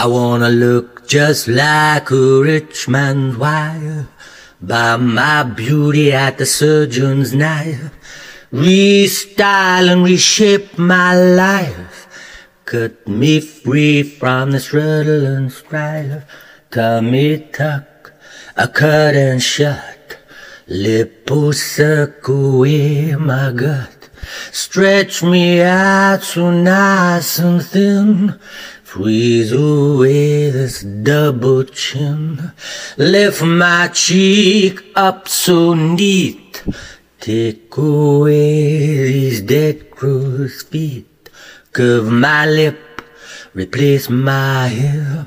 I wanna look just like a rich man's wife. Buy my beauty at the surgeon's knife. Restyle and reshape my life. Cut me free from the struggle and strife. Tummy tuck, a cut and shut. Suck away my gut. Stretch me out so nice and thin. Freeze away this double chin. Lift my cheek up so neat. Take away these dead crow's feet. Curve my lip, replace my hair.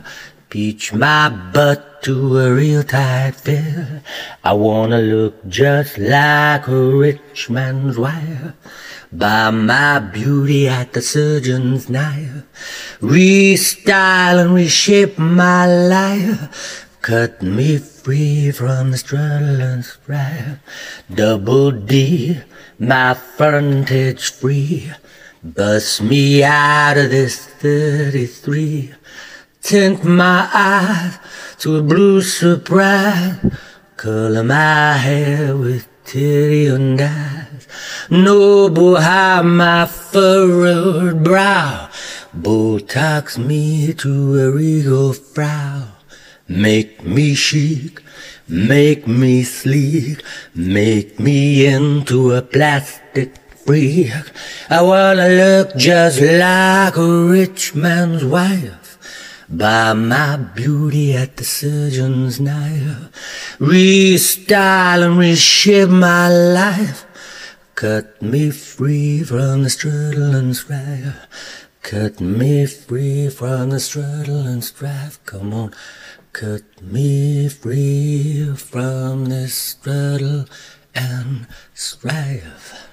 Peach my butt to a real tight fit. I wanna look just like a rich man's wife. Buy my beauty at the surgeon's knife. Restyle and reshape my life. Cut me free from the struggle and strife. Double D, my frontage free. Bust me out of this 33. Tint my eyes to a blue surprise. Color my hair with titty and eyes. Noble high my furrowed brow. Botox me to a regal frown. Make me chic, make me sleek, make me into a plastic freak. I wanna look just like a rich man's wife. Buy my beauty at the surgeon's knife. Restyle and reshape my life. Cut me free from the struggle and strife. Cut me free from the struggle and strife. Come on. Cut me free from this struggle and strife.